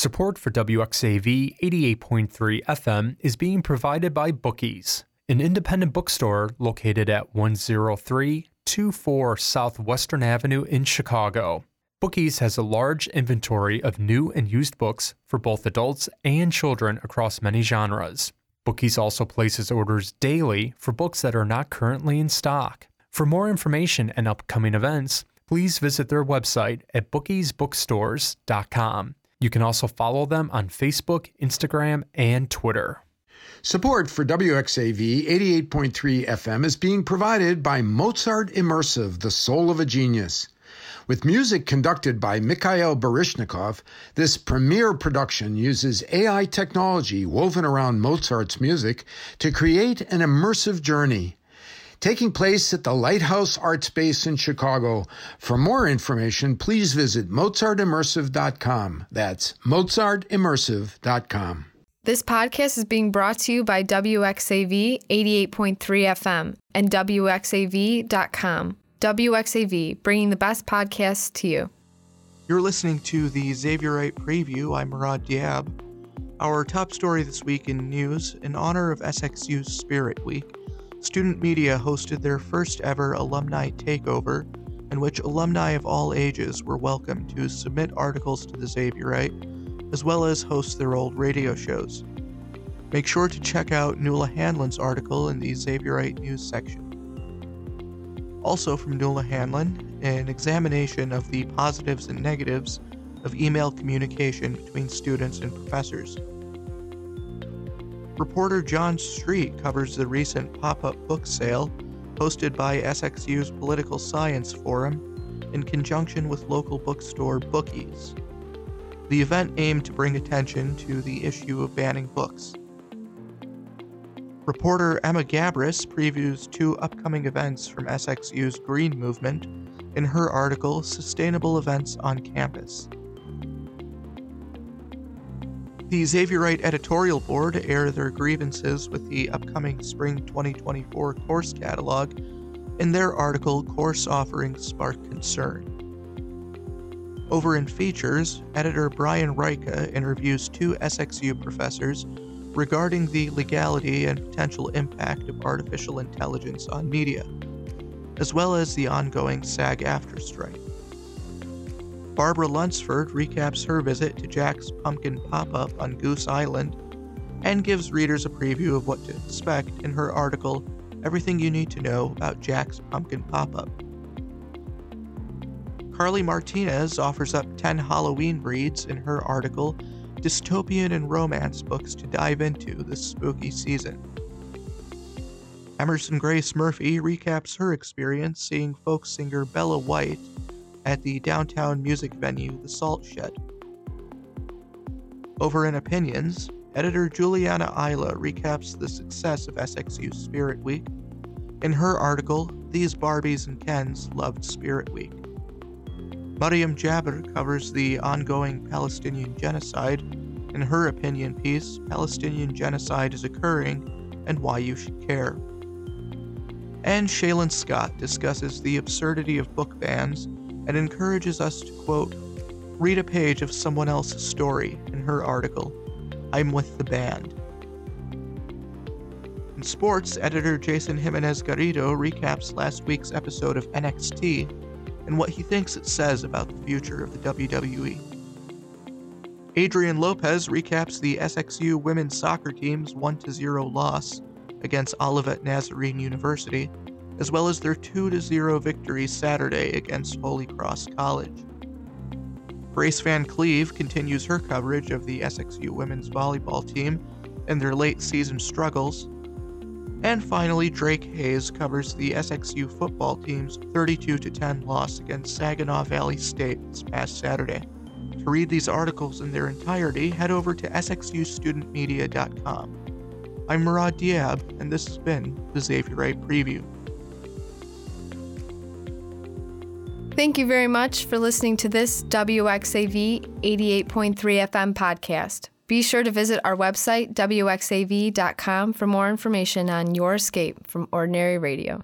Support for WXAV 88.3 FM is being provided by Bookies, an independent bookstore located at 10324 Southwestern Avenue in Chicago. Bookies has a large inventory of new and used books for both adults and children across many genres. Bookies also places orders daily for books that are not currently in stock. For more information and upcoming events, please visit their website at bookiesbookstores.com. You can also follow them on Facebook, Instagram, and Twitter. Support for WXAV 88.3 FM is being provided by Mozart Immersive, the soul of a genius. With music conducted by Mikhail Baryshnikov, this premiere production uses AI technology woven around Mozart's music to create an immersive journey. Taking place at the Lighthouse Art Space in Chicago. For more information, please visit mozartimmersive.com. That's mozartimmersive.com. This podcast is being brought to you by WXAV 88.3 FM and WXAV.com. WXAV, bringing the best podcasts to you. You're listening to the Xavierite Preview. I'm Murad Diab. Our top story this week in news, in honor of SXU's Spirit Week, student media hosted their first ever alumni takeover, in which alumni of all ages were welcome to submit articles to the Xavierite, as well as host their old radio shows. Make sure to check out Nuala Hanlon's article in the Xavierite news section. Also from Nuala Hanlon, an examination of the positives and negatives of email communication between students and professors. Reporter John Street covers the recent pop up book sale hosted by SXU's Political Science Forum in conjunction with local bookstore Bookies. The event aimed to bring attention to the issue of banning books. Reporter Emma Gabris previews two upcoming events from SXU's Green Movement in her article Sustainable Events on Campus. The Xavierite editorial board air their grievances with the upcoming spring 2024 course catalog in their article Course Offerings Spark Concern. Over in Features, editor Brian Ryka interviews two SXU professors regarding the legality and potential impact of artificial intelligence on media, as well as the ongoing SAG AFTRA strike. Barbara Lunsford recaps her visit to Jack's Pumpkin Pop Up on Goose Island and gives readers a preview of what to expect in her article, Everything You Need to Know About Jack's Pumpkin Pop Up. Carly Martinez offers up 10 Halloween reads in her article, dystopian and romance books to dive into this spooky season. Emerson Grace Murphy recaps her experience seeing folk singer Bella White at the downtown music venue The Salt Shed. Over in Opinions, editor Juliana Isla recaps the success of SXU Spirit Week. In her article, These Barbies and Kens Loved Spirit Week. Mariam Jabir covers the ongoing Palestinian genocide. In her opinion piece, Palestinian genocide is occurring and why you should care. And Shaylin Scott discusses the absurdity of book bans and encourages us to, quote, read a page of someone else's story in her article, I'm with the banned. In sports, editor Jason Jimenez Garrido recaps last week's episode of NXT and what he thinks it says about the future of the WWE. Adrian Lopez recaps the SXU women's soccer team's 1 0 loss against Olivet Nazarene University, as well as their 2 0 victory Saturday against Holy Cross College. Grace Van Cleve continues her coverage of the SXU women's volleyball team and their late season struggles, and finally, Drake Hayes covers the SXU football team's 32 10 loss against Saginaw Valley State this past Saturday. To read these articles in their entirety, head over to sxustudentmedia.com. I'm Murad Diab, and this has been the Xavierite Preview. Thank you very much for listening to this WXAV 88.3 FM podcast. Be sure to visit our website, wxav.com, for more information on your escape from ordinary radio.